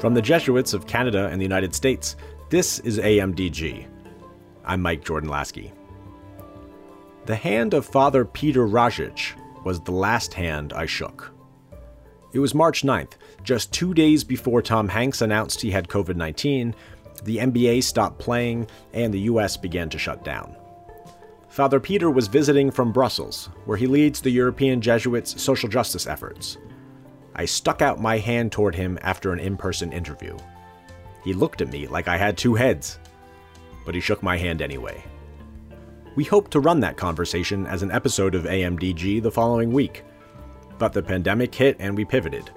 From the Jesuits of Canada and the United States, this is AMDG. I'm Mike Jordan Laskey. The hand of Father Peter Rozic was the last hand I shook. It was March 9th, just two days before Tom Hanks announced he had COVID 19, the NBA stopped playing, and the US began to shut down. Father Peter was visiting from Brussels, where he leads the European Jesuits' social justice efforts. I stuck out my hand toward him after an in person interview. He looked at me like I had two heads, but he shook my hand anyway. We hoped to run that conversation as an episode of AMDG the following week, but the pandemic hit and we pivoted.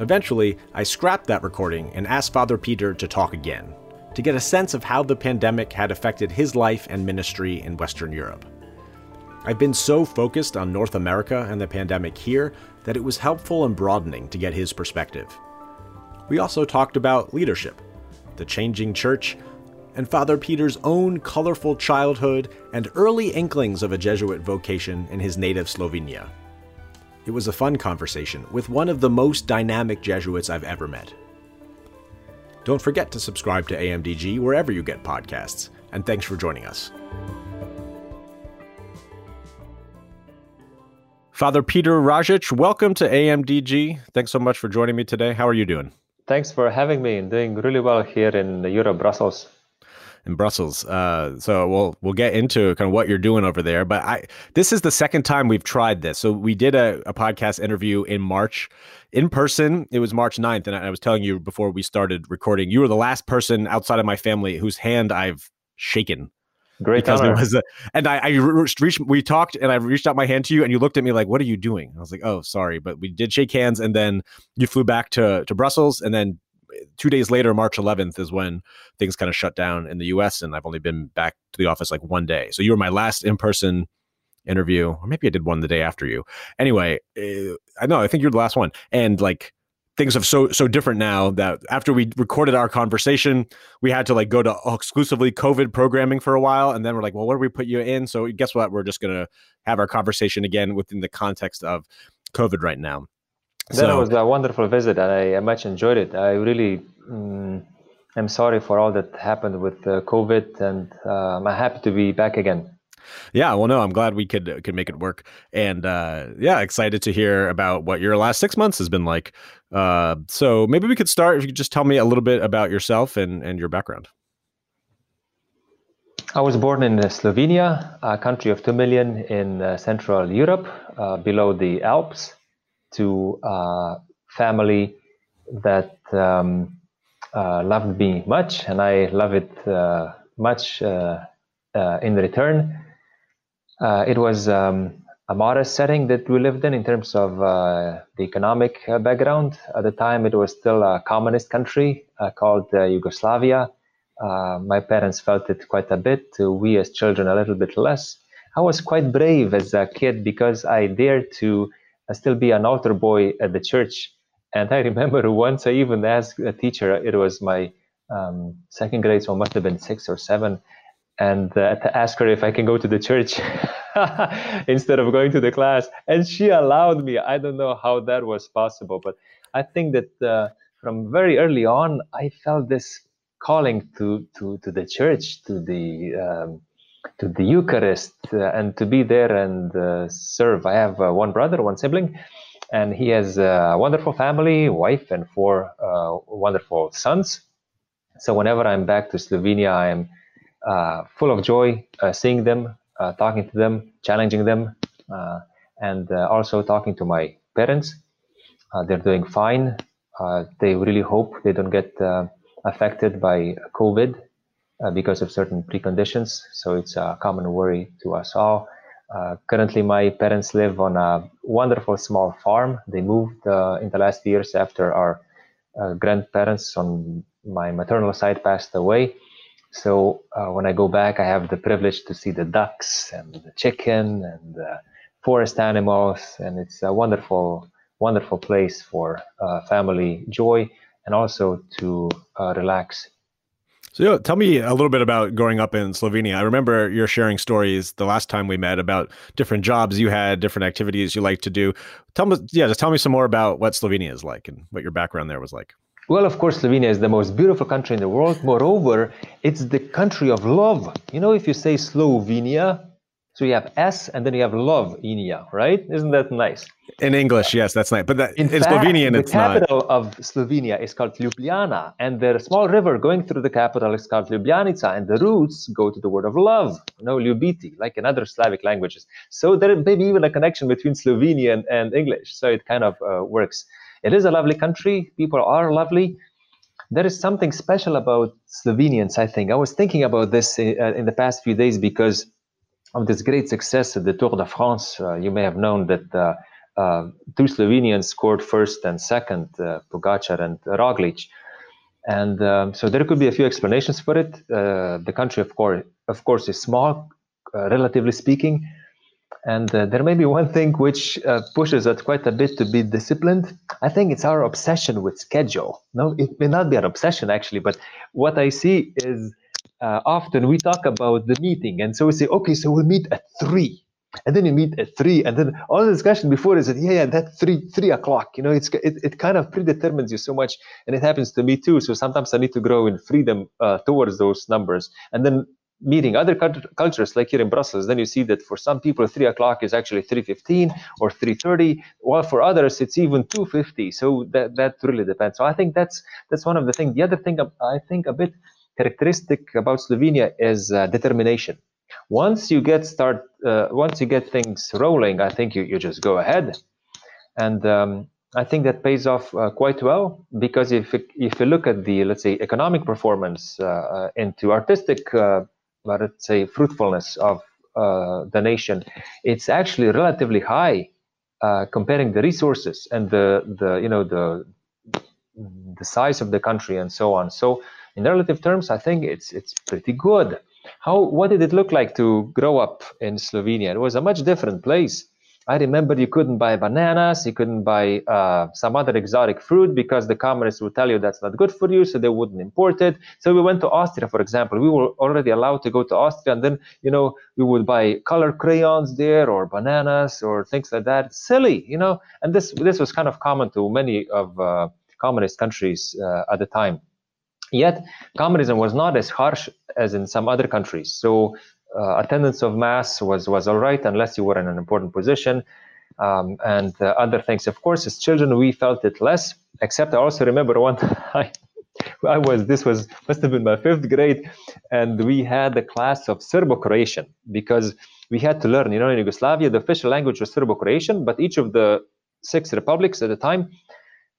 Eventually, I scrapped that recording and asked Father Peter to talk again, to get a sense of how the pandemic had affected his life and ministry in Western Europe. I've been so focused on North America and the pandemic here that it was helpful and broadening to get his perspective. We also talked about leadership, the changing church, and Father Peter's own colorful childhood and early inklings of a Jesuit vocation in his native Slovenia. It was a fun conversation with one of the most dynamic Jesuits I've ever met. Don't forget to subscribe to AMDG wherever you get podcasts, and thanks for joining us. Father Peter Rozic, welcome to AMDG. Thanks so much for joining me today. How are you doing? Thanks for having me. I'm doing really well here in Europe, Brussels. In Brussels, uh, so we'll we'll get into kind of what you're doing over there. But I this is the second time we've tried this. So we did a, a podcast interview in March, in person. It was March 9th, and I was telling you before we started recording, you were the last person outside of my family whose hand I've shaken Great because honor. was a, and I, I reached we talked and I reached out my hand to you and you looked at me like what are you doing? I was like oh sorry but we did shake hands and then you flew back to to Brussels and then two days later March 11th is when things kind of shut down in the US and I've only been back to the office like one day. So you were my last in person interview or maybe I did one the day after you. Anyway uh, I know I think you're the last one. And like things have so so different now that after we recorded our conversation, we had to like go to exclusively COVID programming for a while, and then we're like, well, where do we put you in? So guess what? We're just gonna have our conversation again within the context of COVID right now. That so, was a wonderful visit, and I, I much enjoyed it. I really mm, am sorry for all that happened with uh, COVID, and uh, I'm happy to be back again. Yeah, well, no, I'm glad we could could make it work, and uh, yeah, excited to hear about what your last six months has been like. Uh, so maybe we could start. If you could just tell me a little bit about yourself and and your background. I was born in Slovenia, a country of two million in uh, Central Europe, uh, below the Alps, to a family that um, uh, loved me much, and I love it uh, much in return. Uh, it was um, a modest setting that we lived in in terms of uh, the economic uh, background. At the time, it was still a communist country uh, called uh, Yugoslavia. My parents felt it quite a bit. we, as children, a little bit less. I was quite brave as a kid because I dared to still be an altar boy at the church. And I remember once I even asked a teacher, it was my um, second grade, so it must have been six or seven and uh, to ask her if I can go to the church instead of going to the class. And she allowed me. I don't know how that was possible, but I think that uh, from very early on, I felt this calling to to to the church, to the um, to the Eucharist, uh, and to be there and uh, serve. I have uh, one brother, one sibling. And he has a wonderful family, wife, and four uh, wonderful sons. So whenever I'm back to Slovenia, I'm uh, full of joy seeing them, Uh, talking to them, challenging them, uh, and uh, also talking to my parents. they're doing fine. they really hope they don't get affected by COVID because of certain preconditions. So it's a common worry to us all. Uh, currently, my parents live on a wonderful small farm. They moved uh, in the last years after our uh, grandparents on my maternal side passed away. So uh, when I go back, I have the privilege to see the ducks and the chicken and the forest animals, and it's a wonderful, wonderful place for uh, family joy and also to uh, relax. So tell me a little bit about growing up in Slovenia. I remember you're sharing stories the last time we met about different jobs you had, different activities you like to do. Tell me, yeah, just tell me some more about what Slovenia is like and what your background there was like. Well, of course, Slovenia is the most beautiful country in the world. Moreover, it's the country of love. You know, if you say Slovenia, so you have S and then you have love, Inia, right? Isn't that nice? In English, yes, that's nice. But that, in, in fact, Slovenian, the it's capital not. of Slovenia is called Ljubljana, and the small river going through the capital is called Ljubljanica, and the roots go to the word of love, you know, ljubiti, like in other Slavic languages. So there may be even a connection between Slovenian and English. So it kind of uh, works. It is a lovely country. People are lovely. There is something special about Slovenians, I think. I was thinking about this in, uh, the past few days because of this great success of the Tour de France. Uh, you may have known that uh, uh, two Slovenians scored first and second, uh, Pogacar and Roglic. And um, so there could be a few explanations for it. Uh, the country, of course, of course, is small, uh, relatively speaking. And there may be one thing which pushes us quite a bit to be disciplined. I think it's our obsession with schedule. No, it may not be an obsession actually, but what I see is uh, often we talk about the meeting, and so we say, okay, so we'll meet at three, and then you meet at three, and then all the discussion before is that yeah, yeah, that three three o'clock. You know, it's it, it kind of predetermines you so much, and it happens to me too. So sometimes I need to grow in freedom uh, towards those numbers, and then meeting other cultures like here in Brussels, then you see that for some people three o'clock is actually three fifteen or three thirty, while for others it's even two fifty. So that that really depends. So I think that's that's one of the things. The other thing I think a bit characteristic about Slovenia is uh, determination. Once you get start, uh, once you get things rolling, I think you, you just go ahead, and um, I think that pays off uh, quite well because if if you look at the let's say economic performance uh, uh, into artistic, uh, let's say fruitfulness of uh, the nation, it's actually relatively high uh, comparing the resources and the the you know the the size of the country and so on. So in relative terms, I think it's it's pretty good. How what did it look like to grow up in Slovenia? It was a much different place. I remember you couldn't buy bananas, you couldn't buy uh, some other exotic fruit because the communists would tell you that's not good for you, so they wouldn't import it. So we went to Austria, for example. We were already allowed to go to Austria, and then you know we would buy color crayons there, or bananas, or things like that. Silly, you know. And this this was kind of common to many of uh, communist countries uh, at the time. Yet, communism was not as harsh as in some other countries. So, uh, attendance of mass was, was all right unless you were in an important position. Um, and uh, other things. Of course, as children, we felt it less, except I also remember one time I was, this was, must have been my fifth grade, and we had a class of Serbo-Croatian because we had to learn, you know, in Yugoslavia, the official language was Serbo-Croatian, but each of the six republics at the time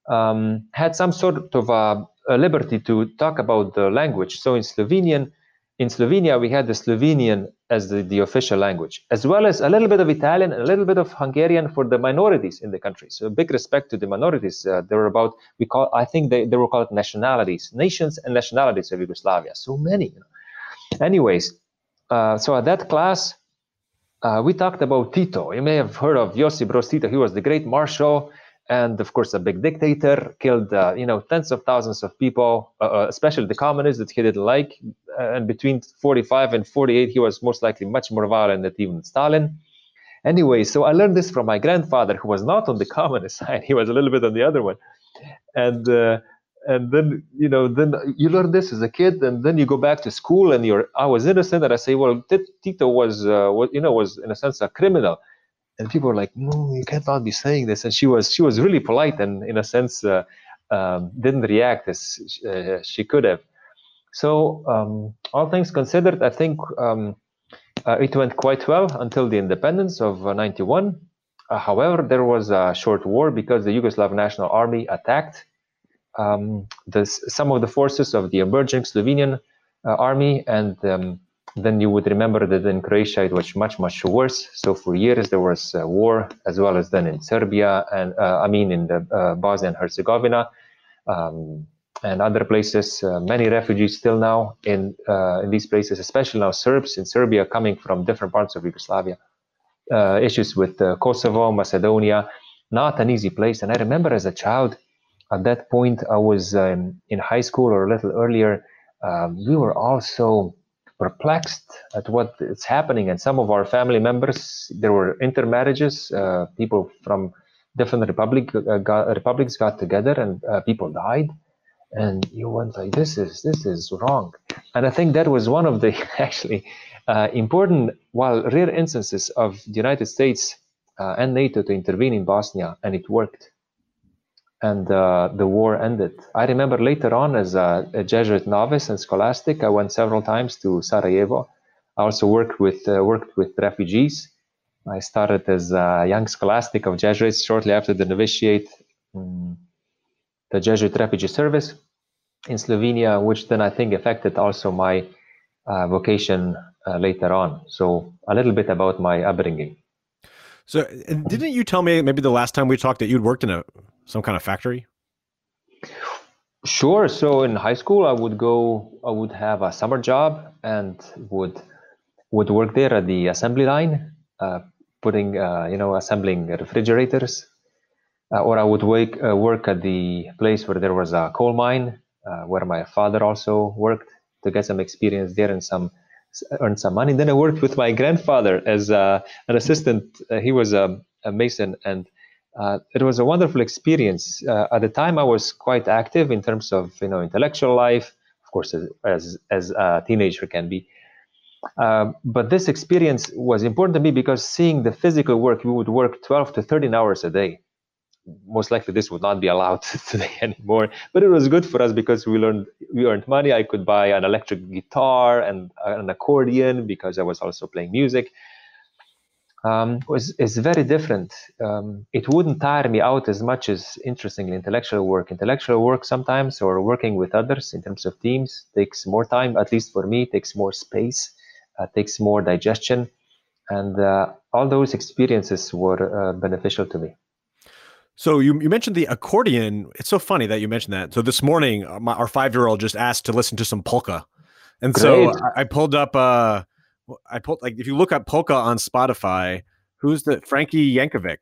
um, had some sort of a liberty to talk about the language. So in Slovenian, in Slovenia, we had the Slovenian as the, the official language, as well as a little bit of Italian and a little bit of Hungarian for the minorities in the country. So big respect to the minorities. Uh, there were about we call I think they, they were called nationalities, nations and nationalities of Yugoslavia. So many. You know. Anyways, uh, so at that class, uh, we talked about Tito. You may have heard of Josip Broz Tito. He was the great marshal and of course a big dictator killed uh, you know tens of thousands of people uh, uh especially the communists that he didn't like. Uh, and between 45 and 48 he was most likely much more violent than even stalin. Anyway so i learned this from my grandfather who was not on the communist side. He was a little bit on the other one. And uh, and then you know then you learn this as a kid and then you go back to school and you're i was innocent and i say well tito was uh, you know was in a sense a criminal and people were like, "No, you cannot be saying this." And she was she was really polite and, in a sense, uh, um, didn't react as uh, she could have. So, um, all things considered, I think um, uh, it went quite well until the independence of '91. Uh, uh, however, there was a short war because the Yugoslav National Army attacked um, some of the forces of the emerging Slovenian uh, army and um, then you would remember that in Croatia it was much, much worse. So for years there was a war, as well as then in Serbia and uh, I mean in the uh, Bosnia and Herzegovina um, and other places. Uh, many refugees still now in uh, in these places, especially now Serbs in Serbia coming from different parts of Yugoslavia. Uh, issues with uh, Kosovo, Macedonia, not an easy place. And I remember as a child, at that point I was um, in high school or a little earlier. Um, we were also perplexed at what is happening. And some of our family members, there were intermarriages, uh, people from different republic, uh, got, republics got together and uh, people died. and you went like this is this is wrong and i think that was one of the actually uh, important while rare instances of the united states uh, and nato to intervene in bosnia and it worked and uh, the war ended i remember later on as a, a, jesuit novice and scholastic i went several times to sarajevo i also worked with uh, worked with refugees i started as a young scholastic of jesuits shortly after the novitiate um, the Jesuit refugee service in Slovenia, which then I think affected also my uh, vocation uh, later on. So a little bit about my upbringing. So didn't you tell me maybe the last time we talked that you'd worked in a some kind of factory? Sure. So in high school, I would go. I would have a summer job and would would work there at the assembly line, uh, putting uh, you know assembling refrigerators uh, or I would wake, uh, work at the place where there was a coal mine, uh, where my father also worked to get some experience there and some earn some money. Then I worked with my grandfather as an assistant. he was a, a, mason, and it was a wonderful experience. at the time, I was quite active in terms of you know intellectual life, of course, as as, as a teenager can be. Uh, but this experience was important to me because seeing the physical work, we would work 12 to 13 hours a day most likely this would not be allowed today anymore but it was good for us because we learned we earned money i could buy an electric guitar and an accordion because i was also playing music um, was is very different um, it wouldn't tire me out as much as interestingly intellectual work intellectual work sometimes or working with others in terms of teams takes more time at least for me takes more space uh, takes more digestion and uh, all those experiences were uh, beneficial to me so you, you mentioned the accordion. It's so funny that you mentioned that. So this morning, uh, my, our five year old just asked to listen to some polka, and Great. so I, I, pulled up. I pulled like if you look up polka on Spotify, who's the Frankie Yankovic?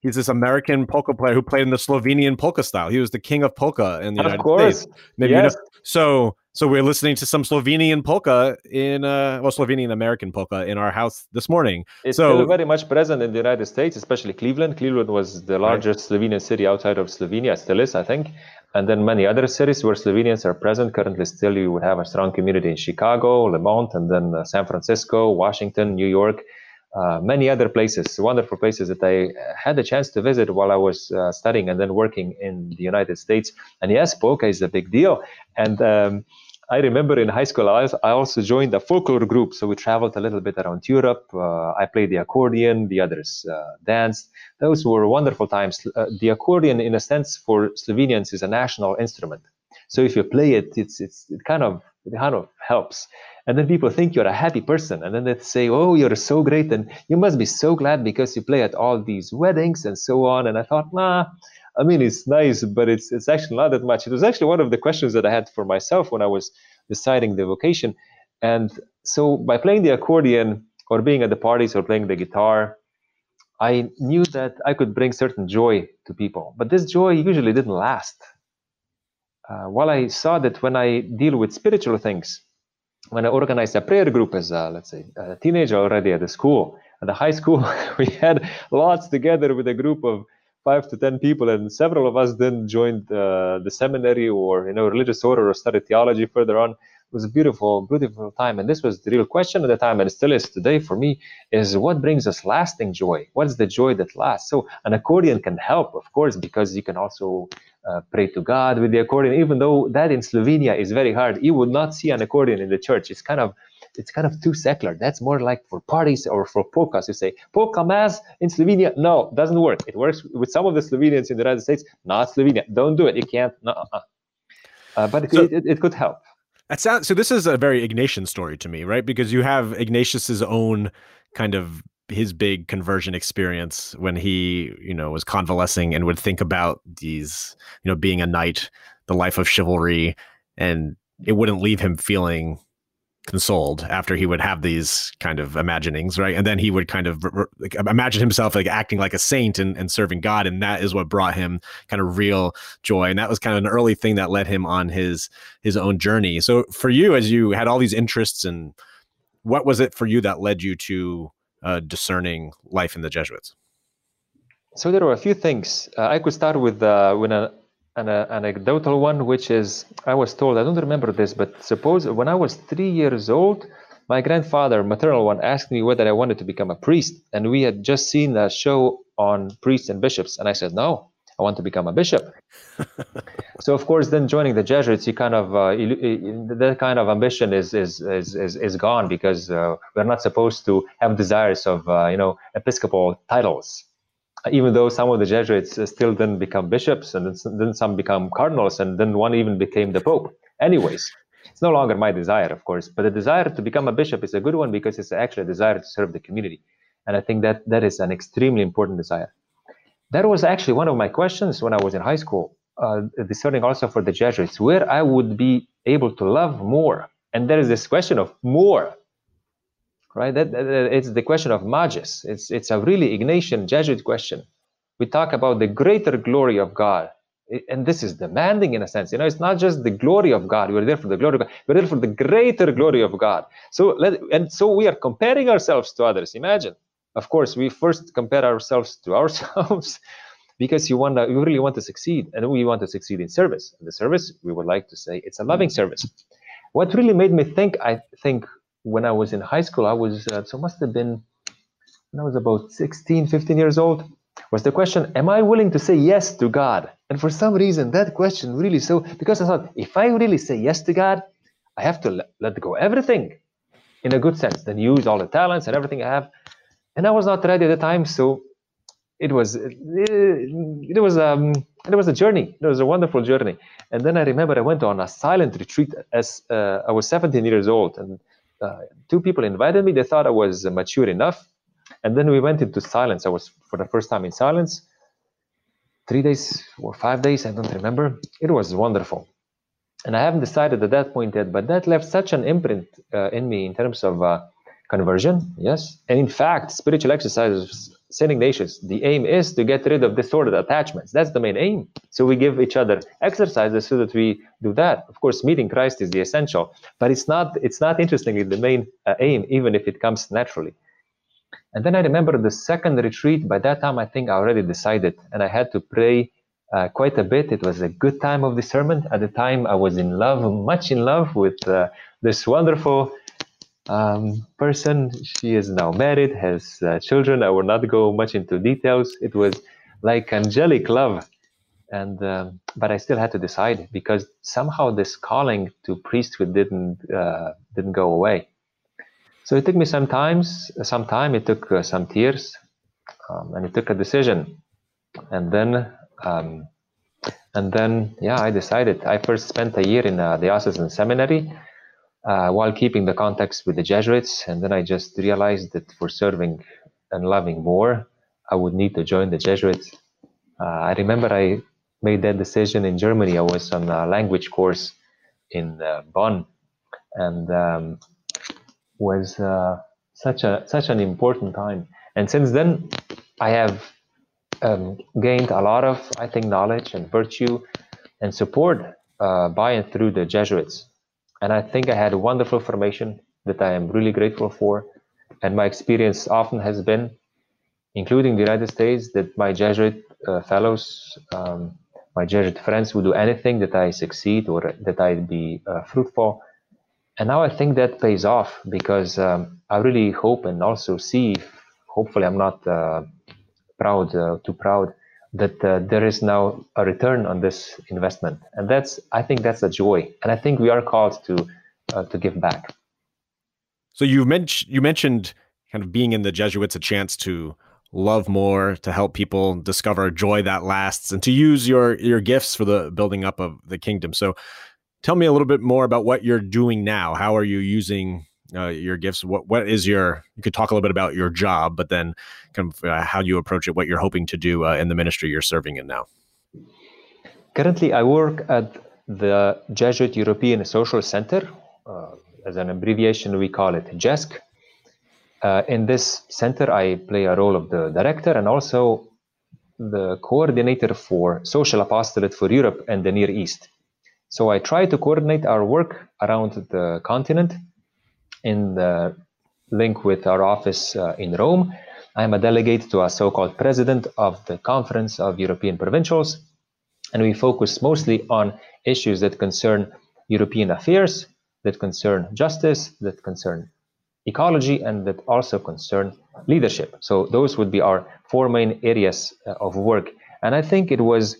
He's this American polka player who played in the Slovenian polka style. He was the king of polka in the of United course. States. Maybe yes. you know. So so we're listening to some Slovenian polka in uh well Slovenian American polka in our house this morning. It's so, still very much present in the United States, especially Cleveland. Cleveland was the largest right. Slovenian city outside of Slovenia, still is, I think. And then many other cities where Slovenians are present. Currently, still you would have a strong community in Chicago, Lemont, and then uh, San Francisco, Washington, New York. Uh, many other places, wonderful places that I had the chance to visit while I was uh, studying and then working in the United States. And yes, polka is a big deal. And um, I remember in high school, I also joined a folklore group. So we traveled a little bit around Europe. Uh, I played the accordion, the others uh, danced. Those were wonderful times. Uh, the accordion, in a sense, for Slovenians is a national instrument. So if you play it, it's, it's, it kind of it kind of helps. And then people think you're a happy person. And then they say, Oh, you're so great. And you must be so glad because you play at all these weddings and so on. And I thought, nah, I mean, it's nice, but it's, it's actually not that much. It was actually one of the questions that I had for myself when I was deciding the vocation. And so by playing the accordion or being at the parties or playing the guitar, I knew that I could bring certain joy to people. But this joy usually didn't last. Uh, while I saw that when I deal with spiritual things, when I organized a prayer group as a, let's say, a teenager already at the school, at the high school, we had lots together with a group of five to ten people, and several of us then joined uh, the seminary or you know religious order or studied theology further on. It was a beautiful, beautiful time, and this was the real question at the time, and it still is today for me: is what brings us lasting joy? What's the joy that lasts? So an accordion can help, of course, because you can also uh, pray to God with the accordion, even though that in Slovenia is very hard. You would not see an accordion in the church. It's kind of it's kind of too secular. That's more like for parties or for polkas. You say polka mass in Slovenia. No, doesn't work. It works with some of the Slovenians in the United States, not Slovenia. Don't do it. You can't. Uh, but it, so, it, it, could help. That sounds so. This is a very Ignatian story to me, right? Because you have Ignatius's own kind of his big conversion experience when he, you know, was convalescing and would think about these, you know, being a knight, the life of chivalry, and it wouldn't leave him feeling consoled after he would have these kind of imaginings, right? And then he would kind of like, imagine himself like acting like a saint and, and serving God, and that is what brought him kind of real joy. And that was kind of an early thing that led him on his his own journey. So for you, as you had all these interests, and what was it for you that led you to uh, discerning life in the Jesuits? So there were a few things. Uh, I could start with uh, when a an uh, anecdotal one, which is I was told, I don't remember this, but suppose when I was three years old, my grandfather, maternal one, asked me whether I wanted to become a priest. And we had just seen a show on priests and bishops. And I said, no, I want to become a bishop. so of course, then joining the Jesuits, you kind of uh, that kind of ambition is is is is, is gone because uh, we're not supposed to have desires of uh, you know episcopal titles even though some of the Jesuits still didn't become bishops, and then some become cardinals, and then one even became the Pope. Anyways, it's no longer my desire, of course, but the desire to become a bishop is a good one because it's actually a desire to serve the community. And I think that that is an extremely important desire. That was actually one of my questions when I was in high school, uh, discerning also for the Jesuits, where I would be able to love more. And there is this question of more right? That, that, it's the question of magis. It's it's a really Ignatian Jesuit question. We talk about the greater glory of God, and this is demanding in a sense. You know, it's not just the glory of God. We're there for the glory of God. We're there for the greater glory of God. So let and so we are comparing ourselves to others. Imagine. Of course, we first compare ourselves to ourselves. because you want to, you really want to succeed, and we want to succeed in service. And the service, we would like to say, it's a loving service. What really made me think, I think, when I was in high school, I was, uh, so must have been, when I was about 16, 15 years old, was the question, am I willing to say yes to God? And for some reason, that question really so, because I thought, if I really say yes to God, I have to let, let go everything in a good sense, then use all the talents and everything I have. And I was not ready at the time, so it was it, it was um it was a journey. It was a wonderful journey. And then I remember I went on a silent retreat as uh, I was 17 years old, and two people invited me. They thought I was mature enough, and then we went into silence. I was for the first time in silence. Three days or five days, I don't remember. It was wonderful, and I haven't decided at that point yet. But that left such an imprint uh, in me in terms of uh, conversion. Yes, and in fact, spiritual exercises St. Ignatius, the aim is to get rid of disordered attachments. That's the main aim. So we give each other exercises so that we do that. Of course, meeting Christ is the essential, but it's not. It's not interestingly the main uh, aim, even if it comes naturally. And then I remember the second retreat. By that time, I think I already decided, and I had to pray uh, quite a bit. It was a good time of discernment. At the time, I was in love, much in love with uh, this wonderful um, person. She is now married, has uh, children. I will not go much into details. It was like angelic love, and um, but I still had to decide because somehow this calling to priesthood didn't uh, didn't go away. So it took me some times, some time. It took uh, some tears, um, and it took a decision, and then. Um, and then, yeah, I decided. I first spent a year in a diocesan seminary, uh, while keeping the contacts with the Jesuits. And then I just realized that for serving and loving more, I would need to join the Jesuits. Uh, I remember I made that decision in Germany. I was on a language course in uh, Bonn, and um, was uh, such a such an important time. And since then, I have um, gained a lot of, I think, knowledge and virtue and support uh, by and through the Jesuits. And I think I had a wonderful formation that I am really grateful for. And my experience often has been, including the United States, that my Jesuit uh, fellows, um, my Jesuit friends would do anything that I succeed or that I be uh, fruitful. And now I think that pays off because um, I really hope and also see, hopefully, I'm not uh, proud, uh, too proud, that uh, there is now a return on this investment. And that's i think that's a joy. And i think we are called to uh, to give back. So you mentioned you mentioned kind of being in the jesuits a chance to love more to help people discover joy that lasts and to use your your gifts for the building up of the kingdom. So tell me a little bit more about what you're doing now. How are you using uh, your gifts what what is your you could talk a little bit about your job but then kind of uh, how you approach it what you're hoping to do uh, in the ministry you're serving in now currently i work at the jesuit european social center uh, as an abbreviation we call it JESC. Uh, in this center i play a role of the director and also the coordinator for social apostolate for europe and the near east so i try to coordinate our work around the continent in the link with our office uh, in Rome. I'm a delegate to a so called president of the Conference of European Provincials. And we focus mostly on issues that concern European affairs, that concern justice, that concern ecology, and that also concern leadership. So those would be our four main areas uh, of work. And I think it was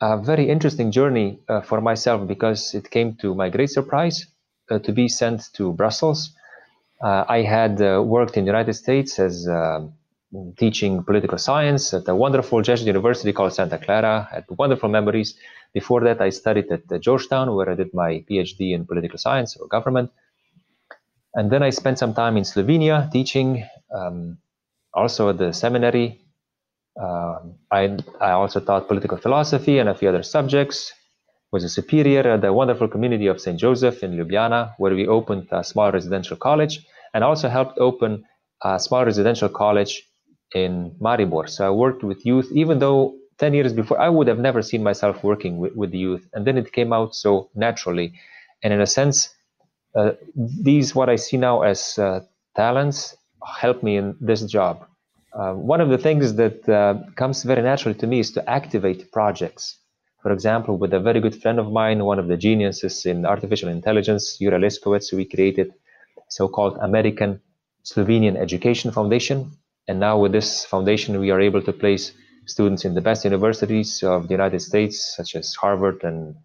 a very interesting journey uh, for myself because it came to my great surprise to be sent to Brussels. Uh, I had uh, worked in the United States as uh, teaching political science at a wonderful Jesuit university called Santa Clara. I had wonderful memories. Before that, I studied at Georgetown, where I did my PhD in political science or government. And then I spent some time in Slovenia teaching, um, also at the seminary. Uh, I, I also taught political philosophy and a few other subjects. Was a superior at the wonderful community of St. Joseph in Ljubljana, where we opened a small residential college, and also helped open a small residential college in Maribor. So I worked with youth, even though 10 years before I would have never seen myself working with, with the youth. And then it came out so naturally. And in a sense, uh, these, what I see now as uh, talents, help me in this job. Uh, one of the things that uh, comes very naturally to me is to activate projects. For example, with a very good friend of mine, one of the geniuses in artificial intelligence, Jure Leskovec, we created so-called American Slovenian Education Foundation. And now with this foundation, we are able to place students in the best universities of the United States, such as Harvard and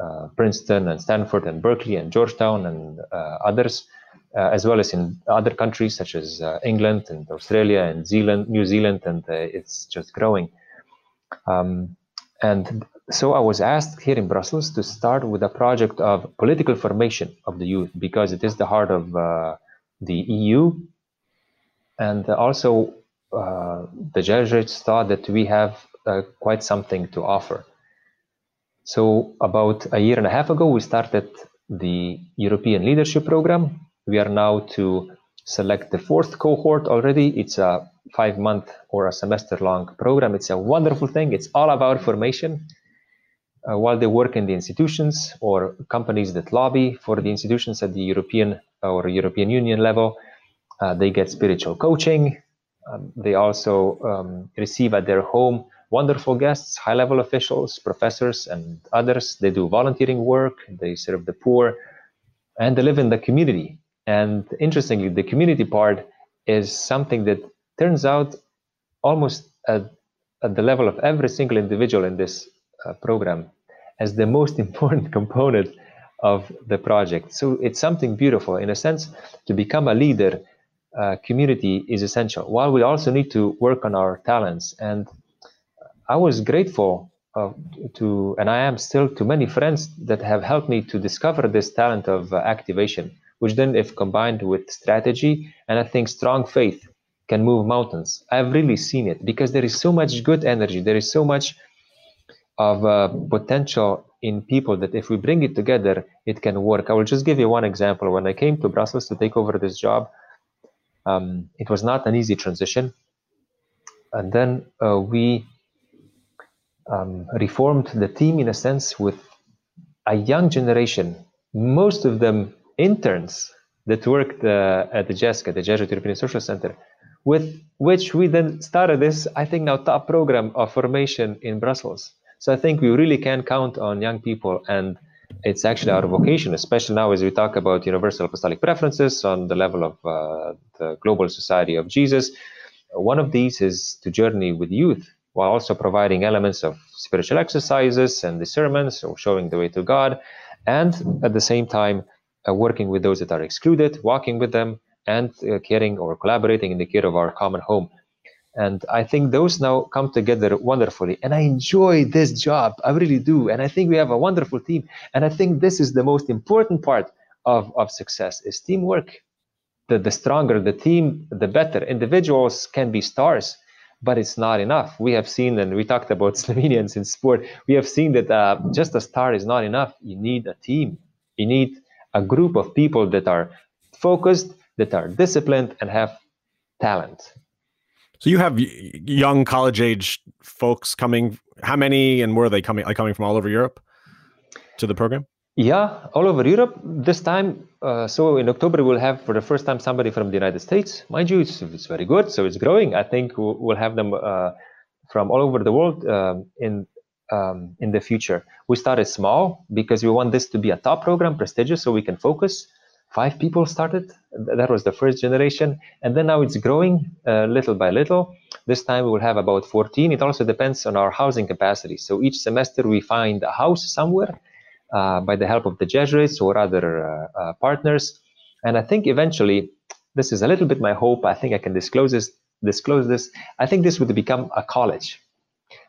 uh, Princeton and Stanford and Berkeley and Georgetown and uh, others, uh, as well as in other countries such as uh, England and Australia and Zealand, New Zealand, and uh, it's just growing. Um, and so I was asked here in Brussels to start with a project of political formation of the youth because it is the heart of uh, the EU. And also, the Jesuits thought that we have quite something to offer. So about a year and a half ago, we started the European Leadership Program. We are now to select the fourth cohort already. It's a five month or a semester long program. It's a wonderful thing. It's all about formation. Uh, while they work in the institutions or companies that lobby for the institutions at the European or European Union level, uh, they get spiritual coaching. Um, they also um, receive at their home wonderful guests, high level officials, professors, and others. They do volunteering work, they serve the poor, and they live in the community. And interestingly, the community part is something that turns out almost at, at the level of every single individual in this uh, program as the most important component of the project. So it's something beautiful. In a sense, to become a leader, uh, community is essential. While we also need to work on our talents and I was grateful uh, to, and I am still to many friends that have helped me to discover this talent of uh, activation, which then, if combined with strategy and I think strong faith, can move mountains. I've really seen it because there is so much good energy, there is so much of uh, potential in people that if we bring it together, it can work. I will just give you one example. When I came to Brussels to take over this job, um, it was not an easy transition. And then uh, we um, reformed the team in a sense with a young generation, most of them interns that worked uh, at the JESCA, the Jesuit European Social Center, with which we then started this, I think, now top program of formation in Brussels. So I think we really can count on young people, and it's actually our vocation, especially now as we talk about universal apostolic preferences on the level of uh, the global society of Jesus. One of these is to journey with youth while also providing elements of spiritual exercises and discernments or showing the way to God, and at the same time uh, working with those that are excluded, walking with them, and uh, caring or collaborating in the care of our common home. And I think those now come together wonderfully. And I enjoy this job. I really do. And I think we have a wonderful team. And I think this is the most important part of, of success is teamwork. The, the stronger the team, the better. Individuals can be stars, but it's not enough. We have seen, and we talked about Slovenians in sport, we have seen that uh, just a star is not enough. You need a team. You need a group of people that are focused, that are disciplined, and have talent. So you have young college age folks coming. How many and where are they coming? Are coming from all over Europe to the program? Yeah, all over Europe. This time, uh, so in October, we'll have for the first time somebody from the United States. Mind you, it's, it's very good, so it's growing. I think we'll, we'll have them uh, from all over the world um, in um, in the future. We started small because we want this to be a top program, prestigious, so we can focus. Five people started. That was the first generation. And then now it's growing uh, little by little. This time we will have about 14. It also depends on our housing capacity. So each semester we find a house somewhere uh, by the help of the Jesuits or other uh, uh partners. And I think eventually, this is a little bit my hope. I think I can disclose this. Disclose this. I think this would become a college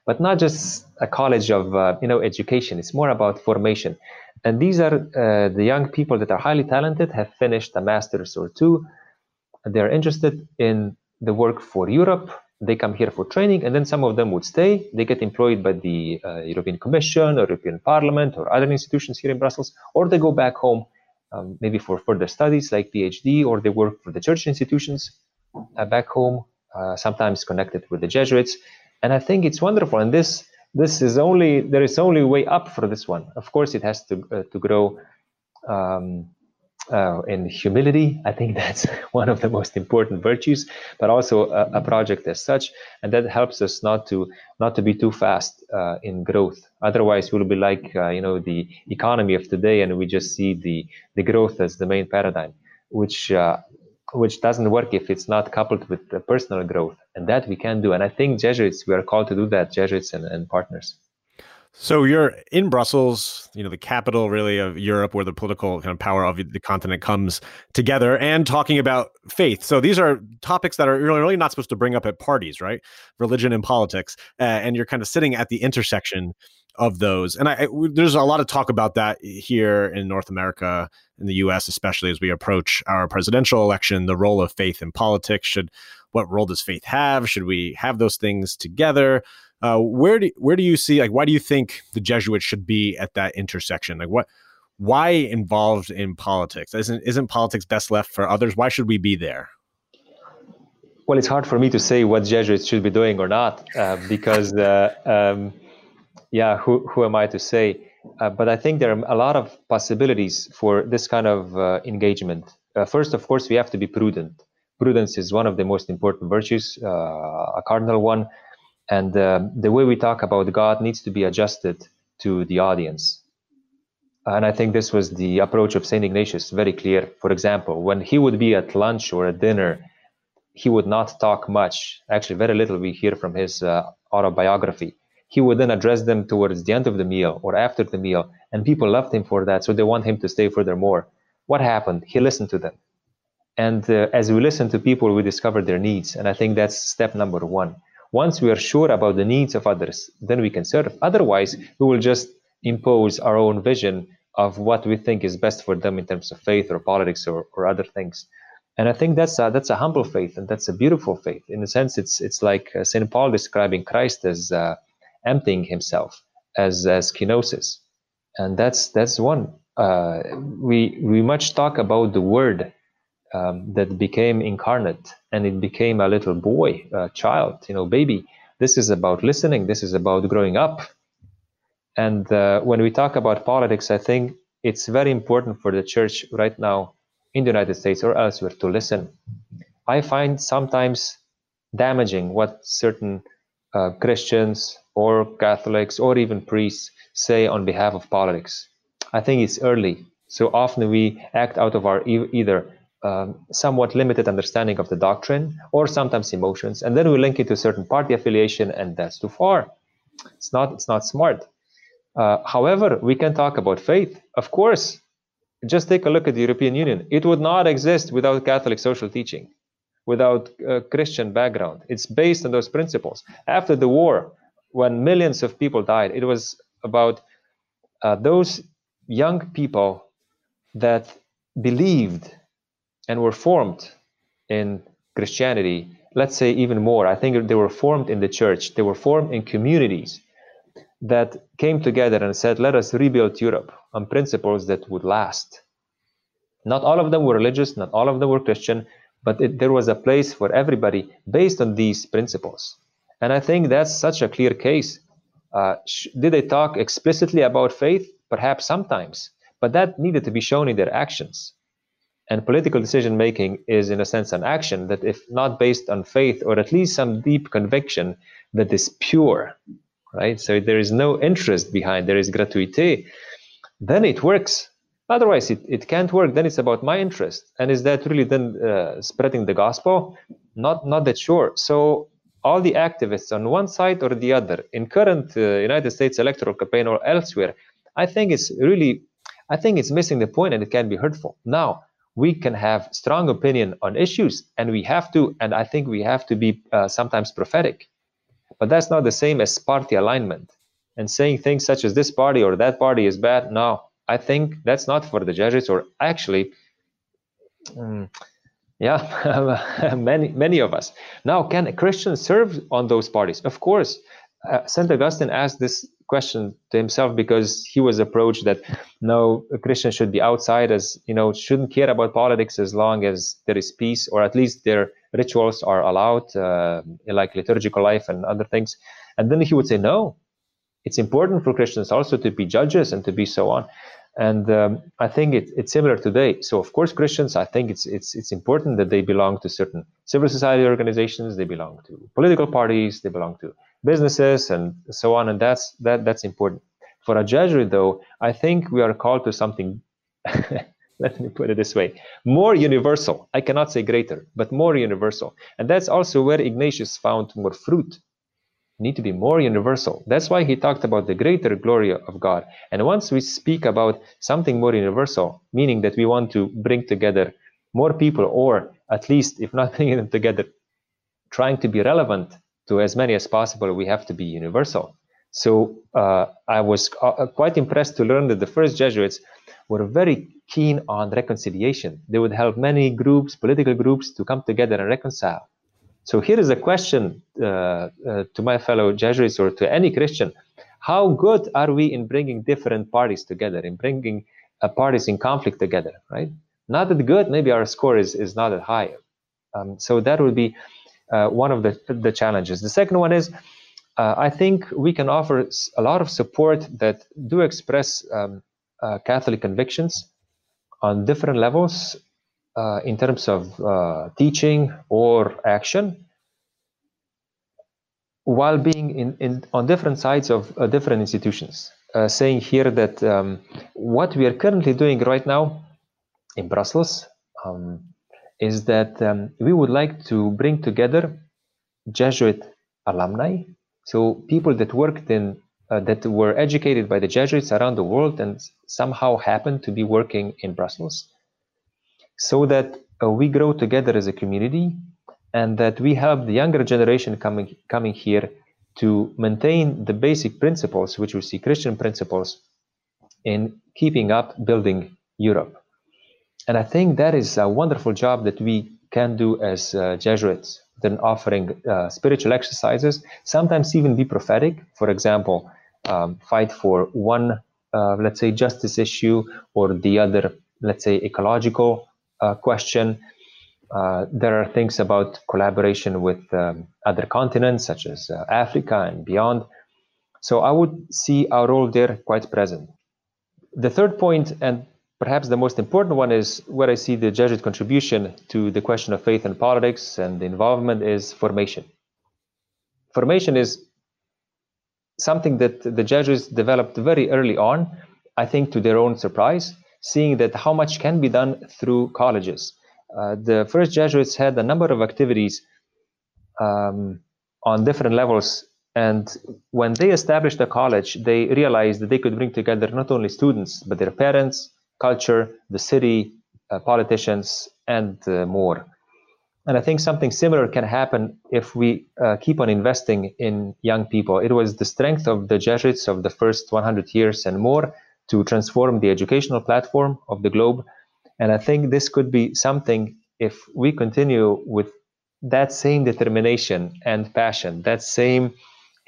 but not just a college of uh, you know education. It's more about formation. And these are uh, the young people that are highly talented, have finished a master's or two. They're interested in the work for Europe. They come here for training, and then some of them would stay. They get employed by the uh, European Commission or European Parliament or other institutions here in Brussels, or they go back home, um, maybe for further studies like PhD, or they work for the church institutions uh, back home, uh, sometimes connected with the Jesuits and I think it's wonderful. And this this is only there is only way up for this one. Of course, it has to uh, to grow um, uh, in humility. I think that's one of the most important virtues, but also a, a, project as such, and that helps us not to not to be too fast uh, in growth. Otherwise, we'll be like uh, you know the economy of today, and we just see the the growth as the main paradigm, which uh, which doesn't work if it's not coupled with the personal growth. And that we can do. And i think jesuits we are called to do that jesuits and, and partners. So you're in brussels you know the capital really of europe where the political kind of power of the continent comes together and talking about faith. So these are topics that are really, not supposed to bring up at parties right? Religion and politics uh, and you're kind of sitting at the intersection of those. And I, I, there's a lot of talk about that here in North America, in the U.S., especially as we approach our presidential election. The role of faith in politics should what role does faith have? Should we have those things together? Uh, where do where do you see like why do you think the Jesuits should be at that intersection? Like what why involved in politics? Isn't isn't politics best left for others? Why should we be there? Well, it's hard for me to say what Jesuits should be doing or not uh, because uh, um, yeah, who, who am I to say? Uh, but I think there are a lot of possibilities for this kind of uh, engagement. Uh, first, of course, we have to be prudent. Prudence is one of the most important virtues, uh, a cardinal one. And uh, the way we talk about God needs to be adjusted to the audience. And I think this was the approach of St. Ignatius, very clear. For example, when he would be at lunch or at dinner, he would not talk much. Actually, very little we hear from his uh, autobiography he would then address them towards the end of the meal or after the meal, and people loved him for that, so they want him to stay furthermore. What happened? He listened to them. And uh, as we listen to people, we discover their needs. And I think that's step number one. Once we are sure about the needs of others, then we can serve. Otherwise, we will just impose our own vision of what we think is best for them in terms of faith or politics or, or other things. And I think that's a, that's a humble faith and that's a beautiful faith. In a sense, it's it's like uh, St. Paul describing Christ as uh, emptying himself as as kenosis, and that's that's one. Uh, we we much talk about the word um, that became incarnate and it became a little boy, a child, you know, baby. This is about listening. This is about growing up. And uh, when we talk about politics, I think it's very important for the church right now in the United States or elsewhere to listen. I find sometimes damaging what certain uh, Christians or Catholics or even priests say on behalf of politics. I think it's early. So often we act out of our e- either um, somewhat limited understanding of the doctrine or sometimes emotions, and then we link it to a certain party affiliation, and that's too far. It's not. It's not smart. Uh, however, we can talk about faith, of course. Just take a look at the European Union. It would not exist without Catholic social teaching, without uh, Christian background. It's based on those principles. After the war, when millions of people died, it was about uh, those young people that believed and were formed in Christianity. Let's say even more. I think they were formed in the church. They were formed in communities that came together and said, "Let us rebuild Europe on principles that would last." Not all of them were religious. Not all of them were Christian. But it, there was a place for everybody based on these principles. And I think that's such a clear case. Uh, sh- did they talk explicitly about faith? Perhaps sometimes, but that needed to be shown in their actions. And political decision making is, in a sense, an action that, if not based on faith or at least some deep conviction that is pure, right? So there is no interest behind, there is gratuite, then it works. Otherwise, it, it can't work. Then it's about my interest. And is that really then uh, spreading the gospel? Not, not that sure. So all the activists on one side or the other in current uh, United States electoral campaign or elsewhere, I think it's really, I think it's missing the point and it can be hurtful. Now, we can have strong opinion on issues and we have to, and I think we have to be uh, sometimes prophetic. But that's not the same as party alignment and saying things such as this party or that party is bad. No, I think that's not for the judges or actually, um, yeah, many many of us. Now, can a christian serve on those parties? Of course. Uh, Saint Augustine asked this question to himself because he was approached that no Christian should be outside as you know shouldn't care about politics as long as there is peace or at least their rituals are allowed uh, like liturgical life and other things and then he would say no it's important for Christians also to be judges and to be so on. And um, I think it, it's similar today. So of course, Christians, I think it's it's it's important that they belong to certain civil society organizations, they belong to political parties, they belong to businesses, and so on. And that's that that's important. For a Jesuit, though, I think we are called to something. let me put it this way: more universal. I cannot say greater, but more universal. And that's also where Ignatius found more fruit need to be more universal. That's why he talked about the greater glory of God. And once we speak about something more universal, meaning that we want to bring together more people, or at least, if not bringing them together, trying to be relevant to as many as possible, we have to be universal. So uh, I was uh, quite impressed to learn that the first Jesuits were very keen on reconciliation. They would help many groups, political groups, to come together and reconcile. So here is a question uh, uh, to my fellow Jesuits or to any Christian. How good are we in bringing different parties together, in bringing uh, parties in conflict together, right? Not that good, maybe our score is, is not that high. Um, so that would be uh, one of the, the challenges. The second one is, uh, I think we can offer a lot of support that do express um, Catholic convictions on different levels uh, in terms of uh, teaching or action while being in, in on different sides of uh, different institutions uh, saying here that um, what we are currently doing right now in brussels um, is that um, we would like to bring together jesuit alumni so people that worked in uh, that were educated by the jesuits around the world and somehow happened to be working in brussels so that uh, we grow together as a community and that we help the younger generation coming coming here to maintain the basic principles which we see christian principles in keeping up building europe. And i think that is a wonderful job that we can do as uh, jesuits then offering uh, spiritual exercises sometimes even be prophetic. For example um, fight for one uh, let's say justice issue or the other let's say ecological uh, question. Uh, there are things about collaboration with um, other continents, such as uh, Africa and beyond. So I would see our role there quite present. The third point, and perhaps the most important one, is where I see the Jesuit contribution to the question of faith and politics and the involvement is formation. Formation is something that the Jesuits developed very early on, I think to their own surprise seeing that how much can be done through colleges. Uh, the first Jesuits had a number of activities um, on different levels. And when they established a college, they realized that they could bring together not only students, but their parents, culture, the city, uh, politicians, and uh, more. And I think something similar can happen if we uh, keep on investing in young people. It was the strength of the Jesuits of the first 100 years and more to transform the educational platform of the globe. And I think this could be something if we continue with that same determination and passion, that same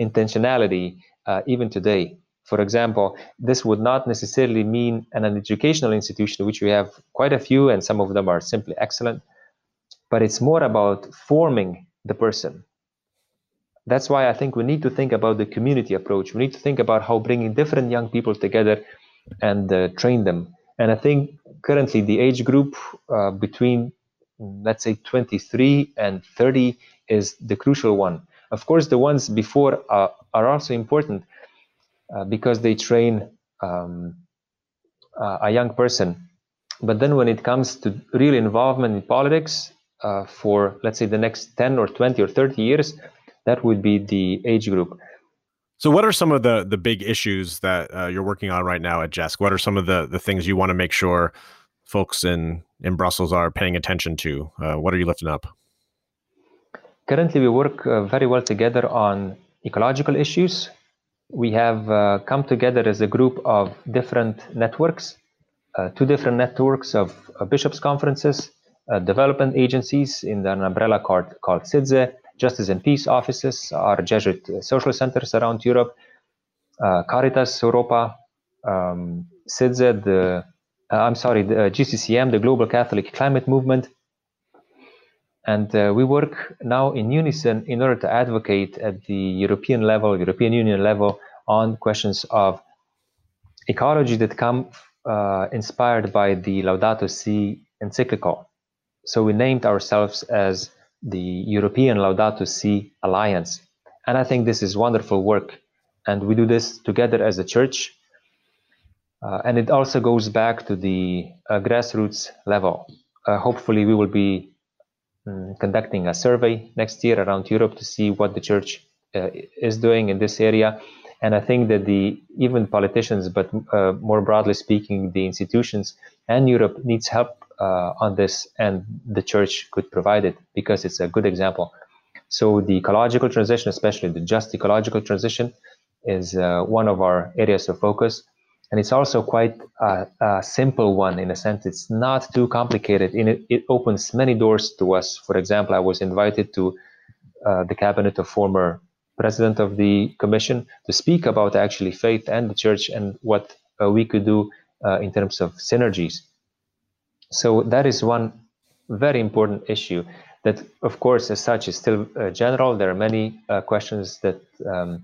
intentionality, uh, even today. For example, this would not necessarily mean an, an educational institution, which we have quite a few, and some of them are simply excellent, but it's more about forming the person. That's why I think we need to think about the community approach. We need to think about how bringing different young people together and uh, train them. And I think currently the age group uh, between, let's say, 23 and 30 is the crucial one. Of course, the ones before are, are also important uh, because they train um, uh, a young person. But then when it comes to real involvement in politics uh, for, let's say, the next 10 or 20 or 30 years, that would be the age group. So, what are some of the the big issues that uh, you're working on right now at JESC? What are some of the the things you want to make sure folks in in Brussels are paying attention to? Uh, what are you lifting up? Currently, we work uh, very well together on ecological issues. We have uh, come together as a group of different networks, uh, two different networks of bishops' conferences, uh, development agencies in an umbrella called, called CIDSE, Justice and Peace offices, our Jesuit social centers around Europe, uh, Caritas Europa, um, CIDSE, the uh, I'm sorry, the uh, GCCM, the Global Catholic Climate Movement. And uh, we work now in unison in order to advocate at the European level, European Union level, on questions of ecology that come uh, inspired by the Laudato Si encyclical. So we named ourselves as the European Laudato Si Alliance. And I think this is wonderful work. And we do this together as a church uh, and it also goes back to the uh, grassroots level. Uh, hopefully, we will be um, conducting a survey next year around Europe to see what the church uh, is doing in this area. And I think that the even politicians, but uh, more broadly speaking, the institutions and Europe needs help uh, on this, and the church could provide it because it's a good example. So the ecological transition, especially the just ecological transition, is one of our areas of focus and it's also quite a, a, simple one in a sense. It's not too complicated. It, it opens many doors to us. For example, I was invited to uh, the cabinet of former president of the commission to speak about actually faith and the church and what uh, we could do uh, in terms of synergies. So that is one very important issue that, of course, as such, is still uh, general. There are many uh, questions that um,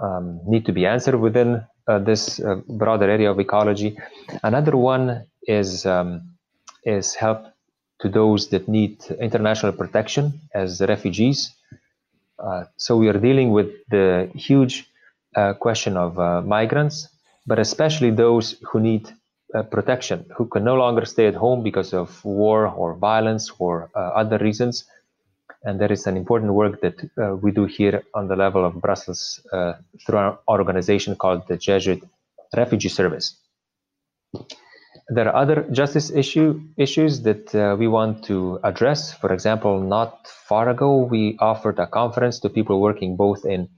um, need to be answered within uh, this uh, broader area of ecology. Another one is um, is help to those that need international protection as refugees. Uh, so we are dealing with the huge uh, question of uh, migrants, but especially those who need protection, who can no longer stay at home because of war or violence or other reasons and there is an important work that uh, we do here on the level of Brussels uh, through our organization called the Jesuit Refugee Service. There are other justice issue, issues that uh, we want to address. For example, not far ago, we offered a conference to people working both in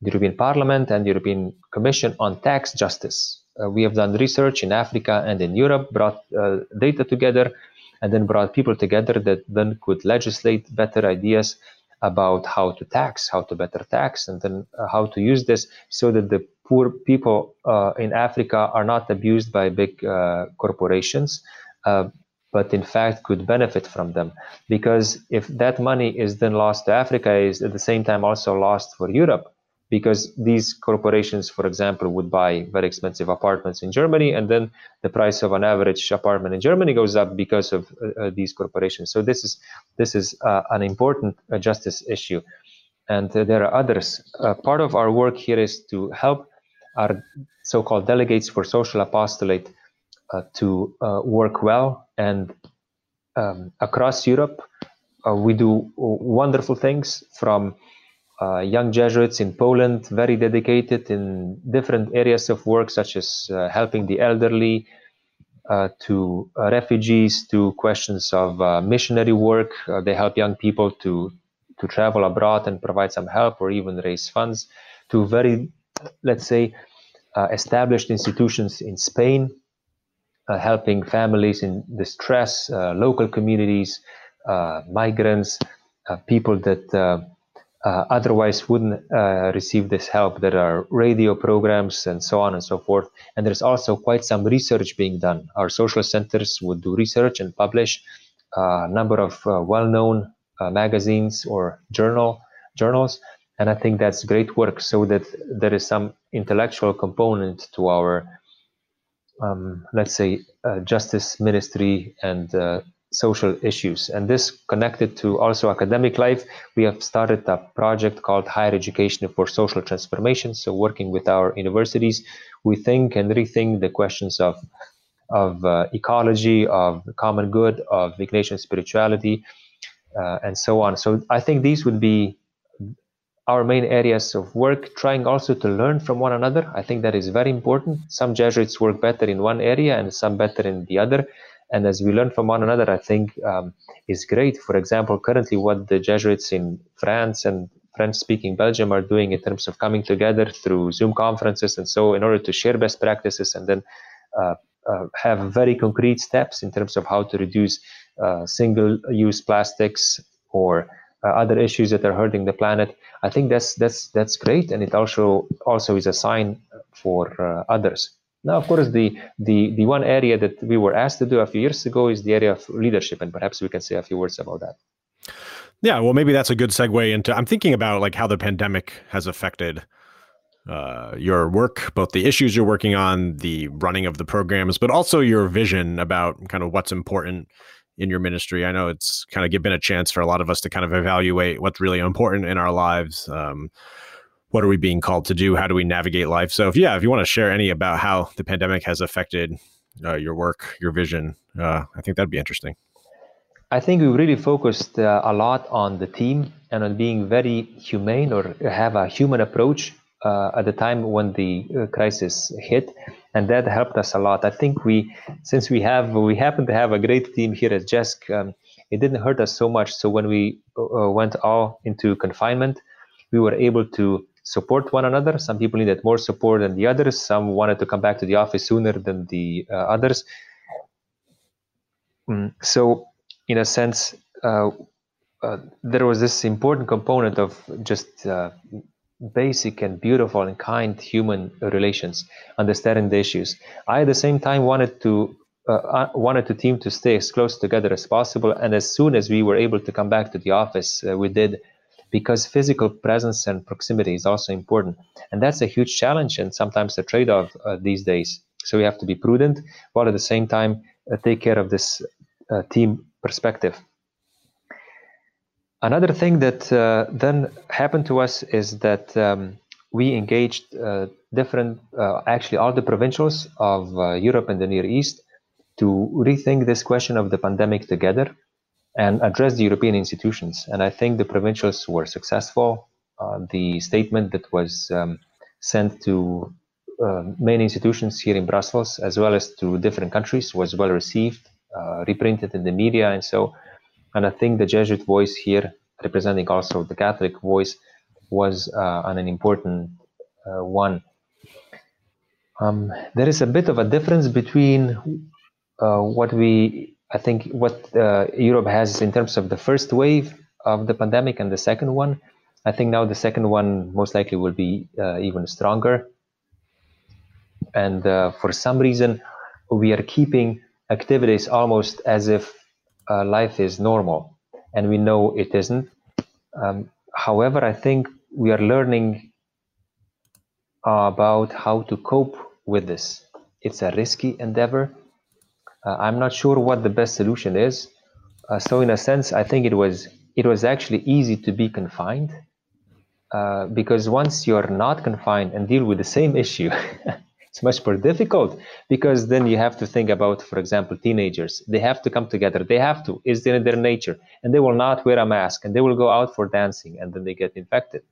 the European Parliament and the European Commission on tax justice. Uh, we have done research in Africa and in Europe, brought uh, data together, and then brought people together that then could legislate better ideas about how to tax, how to better tax, and then uh, how to use this so that the poor people uh, in Africa are not abused by big uh, corporations, uh, but in fact could benefit from them. Because if that money is then lost to Africa, is at the same time also lost for Europe because these corporations, for example, would buy very expensive apartments in Germany, and then the price of an average apartment in Germany goes up because of uh, uh these corporations. So this is this is uh, an important justice issue, and there are others. Part of our work here is to help our so-called delegates for social apostolate to work well, and um, across Europe, we do wonderful things from uh, young Jesuits in Poland, very dedicated in different areas of work, such as uh, helping the elderly, uh, to uh, refugees, to questions of uh, missionary work. Uh, they help young people to to travel abroad and provide some help, or even raise funds. To very, let's say, established institutions in Spain, helping families in distress, local communities, migrants, people that uh, otherwise wouldn't uh, receive this help. There are radio programs and so on and so forth. And there's also quite some research being done. Our social centers would do research and publish uh, a number of uh, well-known uh, magazines or journal journals. And I think that's great work so that there is some intellectual component to our, um, let's say, uh, justice ministry and social issues. And this connected to also academic life. We have started a project called Higher Education for Social Transformation. So, working with our universities, we think and rethink the questions of of uh, ecology, of common good, of Ignatian spirituality, uh, and so on. So, I think these would be our main areas of work, trying also to learn from one another. I think that is very important. Some Jesuits work better in one area and some better in the other and as we learn from one another, I think um, is great. For example, currently what the Jesuits in France and French-speaking Belgium are doing in terms of coming together through Zoom conferences and so in order to share best practices and then uh, uh, have very concrete steps in terms of how to reduce uh, single-use plastics or uh, other issues that are hurting the planet. I think that's that's that's great, and it also also is a sign for uh, others. Now, of course, the, the, the one area that we were asked to do a few years ago is the area of leadership, and perhaps we can say a few words about that. Yeah, well, maybe that's a good segue into. I'm thinking about like how the pandemic has affected uh, your work, both the issues you're working on, the running of the programs, but also your vision about kind of what's important in your ministry. I know it's kind of given a chance for a lot of us to kind of evaluate what's really important in our lives. Um, what are we being called to do? How do we navigate life? So, if yeah, if you want to share any about how the pandemic has affected uh, your work, your vision, uh, I think that'd be interesting. I think we really focused uh, a lot on the team and on being very humane or have a human approach uh, at the time when the uh, crisis hit, and that helped us a lot. I think we, since we have, we happen to have a great team here at JESC. Um, it didn't hurt us so much. So when we uh, went all into confinement, we were able to support one another. Some people needed more support than the others. Some wanted to come back to the office sooner than the uh, others. Mm, so, in a sense, uh, uh, there was this important component of just uh, basic and beautiful and kind human relations, understanding the issues. I, at the same time, wanted to uh, uh, wanted the team to stay as close together as possible. And as soon as we were able to come back to the office, we did because physical presence and proximity is also important. And that's a huge challenge and sometimes a trade off uh, these days. So we have to be prudent while at the same time uh, take care of this uh, team perspective. Another thing that uh, then happened to us is that um, we engaged uh, different, uh, actually, all the provincials of Europe and the Near East to rethink this question of the pandemic together and address the European institutions. And I think the provincials were successful. Uh, the statement that was um, sent to uh, main institutions here in Brussels, as well as to different countries, was well received, uh, reprinted in the media, and so. And I think the Jesuit voice here, representing also the Catholic voice, was uh, an important uh, one. Um, there is a bit of a difference between uh, what we I think what uh, Europe has in terms of the first wave of the pandemic and the second one, I think now the second one most likely will be uh, even stronger. And uh, for some reason, we are keeping activities almost as if uh, life is normal, and we know it isn't. Um, however, I think we are learning about how to cope with this. It's a risky endeavor uh, I'm not sure what the best solution is. Uh, so in a sense, I think it was it was actually easy to be confined uh, because once you're not confined and deal with the same issue, it's much more difficult because then you have to think about, for example, teenagers. They have to come together. They have to. It's in their nature, and they will not wear a mask, and they will go out for dancing, and then they get infected,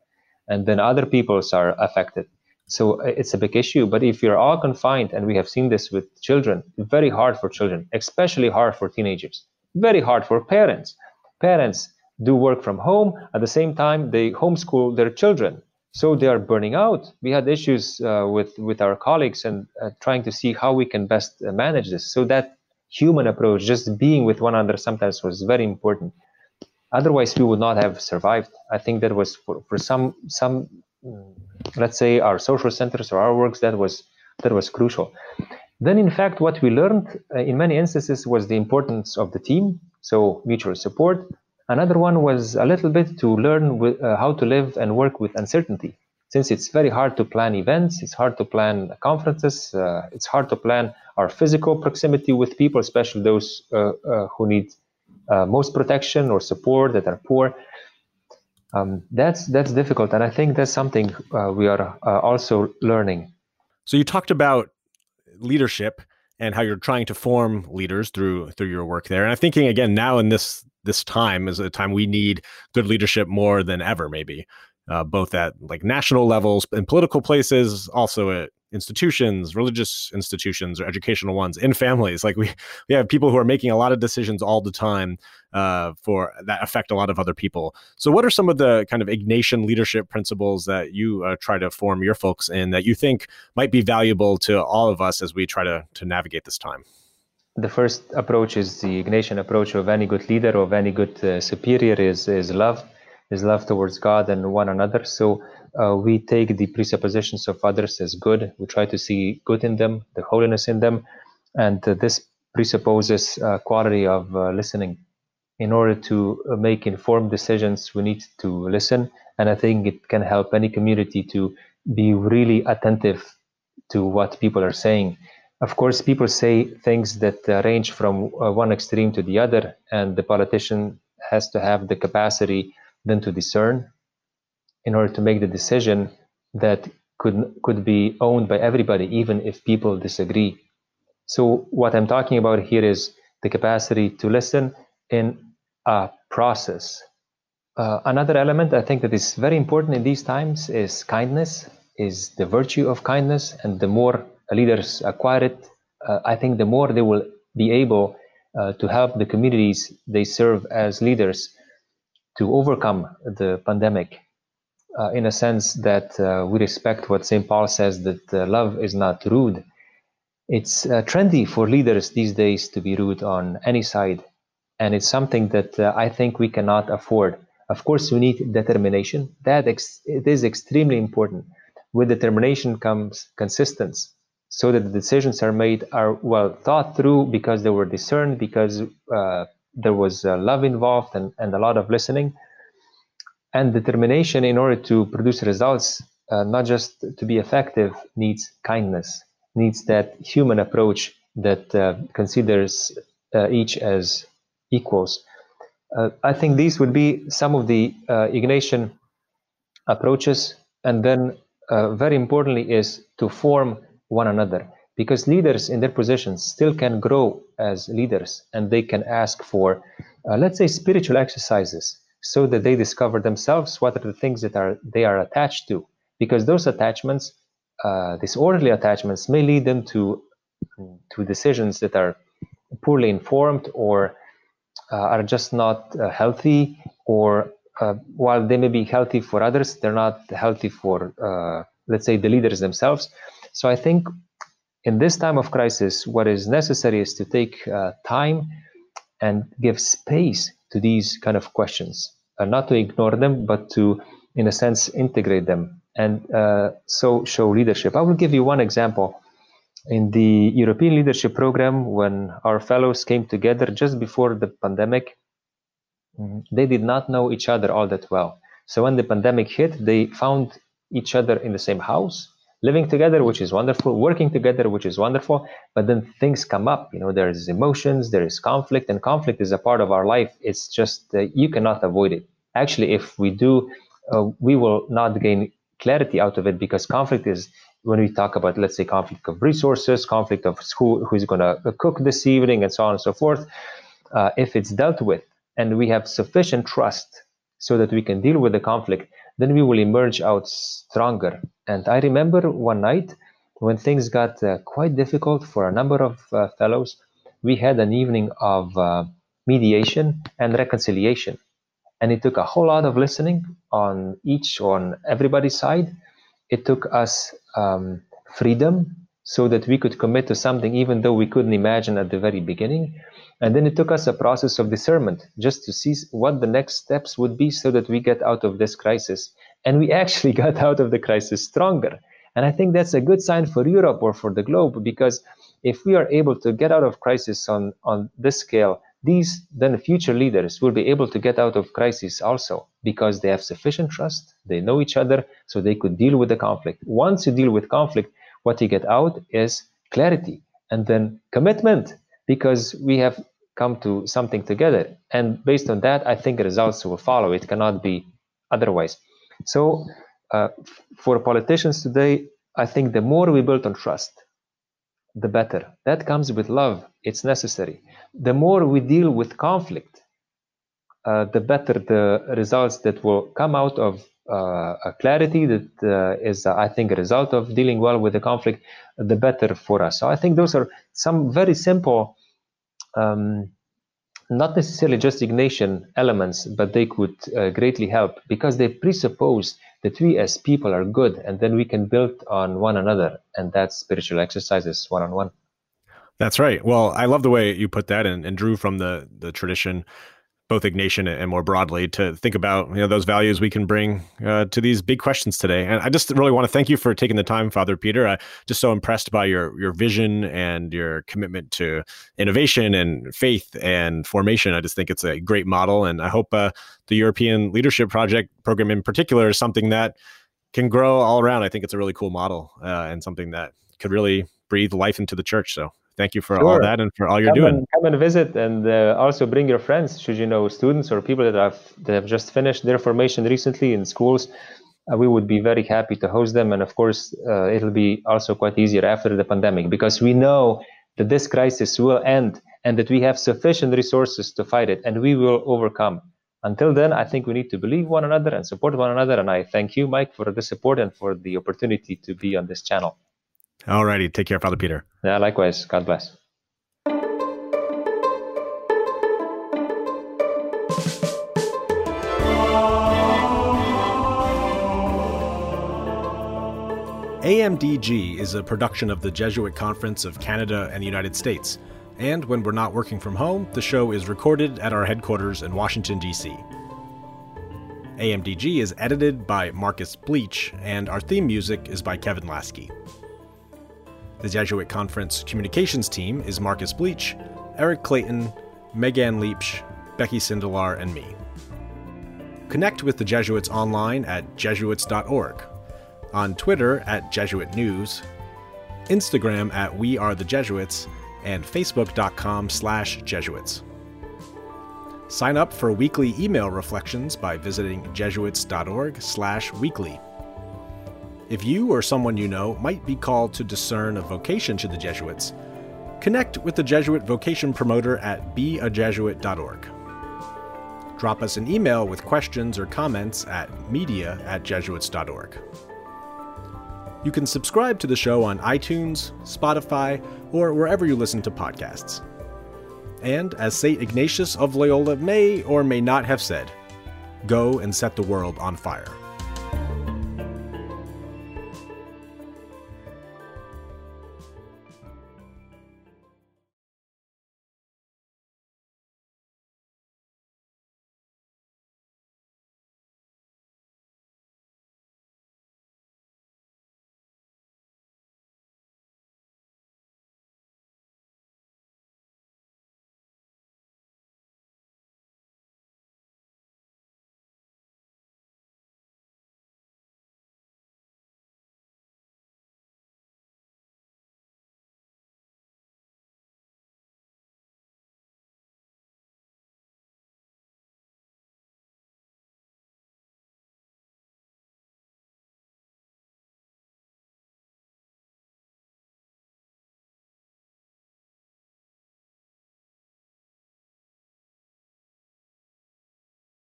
and then other peoples are affected. So uh, it's a big issue. But if you're all confined, and we have seen this with children, very hard for children, especially hard for teenagers, very hard for parents. Parents do work from home. At the same time, they homeschool their children. So they are burning out. We had issues uh, with, with our colleagues and uh, trying to see how we can best uh, manage this. So that human approach, just being with one another sometimes was very important. Otherwise, we would not have survived. I think that was for, for some some let's say our social centers or our works that was that was crucial then in fact what we learned uh, in many instances was the importance of the team so mutual support another one was a little bit to learn with, uh, how to live and work with uncertainty since it's very hard to plan events it's hard to plan conferences uh, it's hard to plan our physical proximity with people especially those uh, uh, who need uh, most protection or support, that are poor. Um, that's that's difficult, and I think that's something we are also learning. So you talked about leadership and how you're trying to form leaders through through your work there. And I'm thinking again now in this this time is a time we need good leadership more than ever, maybe uh, both at like national levels and political places, also at institutions, religious institutions or educational ones, in families. Like we we have people who are making a lot of decisions all the time uh, for that affect a lot of other people. So, what are some of the kind of Ignatian leadership principles that you uh, try to form your folks in that you think might be valuable to all of us as we try to to navigate this time? The first approach is the Ignatian approach of any good leader, of any good uh, superior, is is love is love towards God and one another. So uh, we take the presuppositions of others as good. We try to see good in them, the holiness in them, and uh, this presupposes uh, quality of uh, listening. In order to uh, make informed decisions, we need to listen, and I think it can help any community to be really attentive to what people are saying. Of course, people say things that uh, range from one extreme to the other, and the politician has to have the capacity then to discern in order to make the decision that could could be owned by everybody even if people disagree. So what i'm talking about here is the capacity to listen in a process. Uh, another element i think that is very important in these times is kindness is the virtue of kindness. And the more leaders acquire it uh, i think the more they will be able uh, to help the communities they serve as leaders to overcome the pandemic uh, in a sense that uh, we respect what St. Paul says that uh, love is not rude. It's uh, trendy for leaders these days to be rude on any side, and it's something that uh, I think we cannot afford. Of course, we need determination. That ex- it is extremely important. With determination comes consistency, so that the decisions are made are well thought through because they were discerned because uh, there was uh, love involved and, and a lot of listening and determination in order to produce results uh, not just to be effective needs kindness needs that human approach that uh, considers uh, each as equals. Uh, i think these would be some of the uh, ignatian approaches and then very importantly is to form one another because leaders in their positions still can grow as leaders and they can ask for, uh, let's say, spiritual exercises so that they discover themselves what are the things that are they are attached to. Because those attachments uh, disorderly attachments may lead them to to decisions that are poorly informed or uh, are just not uh, healthy or uh, while they may be healthy for others they're not healthy for uh, let's say the leaders themselves. So i think in this time of crisis, what is necessary is to take uh, time and give space to these kind of questions, uh, not to ignore them, but to, in a sense, integrate them and uh, so show leadership. I will give you one example. In the European Leadership Program, when our fellows came together just before the pandemic, mm, they did not know each other all that well. So when the pandemic hit, they found each other in the same house living together which is wonderful working together which is wonderful. But then things come up you know there's emotions there is conflict and conflict is a part of our life. It's just uh, you cannot avoid it. Actually if we do uh, we will not gain clarity out of it because conflict is when we talk about let's say conflict of resources conflict of who who's going to cook this evening and so on and so forth uh, if it's dealt with and we have sufficient trust so that we can deal with the conflict then we will emerge out stronger. And I remember one night when things got uh, quite difficult for a number of uh, fellows, we had an evening of uh, mediation and reconciliation. And it took a whole lot of listening on each, on everybody's side. It took us um, freedom so that we could commit to something even though we couldn't imagine at the very beginning. And then it took us a process of discernment just to see what the next steps would be so that we get out of this crisis. And we actually got out of the crisis stronger. And I think that's a good sign for Europe or for the globe because if we are able to get out of crisis on, on this scale, these then future leaders will be able to get out of crisis also because they have sufficient trust, they know each other, so they could deal with the conflict. Once you deal with conflict, what you get out is clarity and then commitment because we have come to something together. And based on that, I think results will follow. It cannot be otherwise. So, uh, for politicians today, I think the more we build on trust, the better. That comes with love. It's necessary. The more we deal with conflict, uh, the better the results that will come out of uh, a clarity that uh, is, I think, a result of dealing well with the conflict, the better for us. So I think those are some very simple, um, not necessarily just Ignatian elements, but they could uh, greatly help because they presuppose that we as people are good and then we can build on one another. And that's spiritual exercises one on one. That's right. Well, I love the way you put that and, and drew from the, the tradition both Ignatian and more broadly to think about you know those values we can bring uh, to these big questions today. And I just really want to thank you for taking the time, Father Peter. I'm just so impressed by your your vision and your commitment to innovation and faith and formation. I just think it's a great model, and I hope uh, the European Leadership Project program in particular is something that can grow all around. I think it's a really cool model uh, and something that could really breathe life into the church. So thank you for sure. all that and for all you're come doing. And, come and visit, and uh, also bring your friends. Should you know students or people that have that have just finished their formation recently in schools, uh, we would be very happy to host them. And of course, uh, it'll be also quite easier after the pandemic because we know that this crisis will end and that we have sufficient resources to fight it, and we will overcome. Until then, I think we need to believe one another and support one another. And I thank you, Mike, for the support and for the opportunity to be on this channel. All righty. Take care, Father Peter. Yeah, likewise. God bless. AMDG is a production of the Jesuit Conference of Canada and the United States. And when we're not working from home, the show is recorded at our headquarters in Washington, D.C. AMDG is edited by Marcus Bleech, and our theme music is by Kevin Laskey. The Jesuit Conference communications team is Marcus Bleech, Eric Clayton, Megan Leach, Becky Sindelar, and me. Connect with the Jesuits online at jesuits.org, on Twitter at Jesuit News, Instagram at We Are the Jesuits, and Facebook.com slash Jesuits. Sign up for weekly email reflections by visiting jesuits.org slash weekly. If you or someone you know might be called to discern a vocation to the Jesuits, connect with the Jesuit vocation promoter at beajesuit.org. Drop us an email with questions or comments at media at jesuits.org. You can subscribe to the show on iTunes, Spotify, or wherever you listen to podcasts. And as St. Ignatius of Loyola may or may not have said, go and set the world on fire.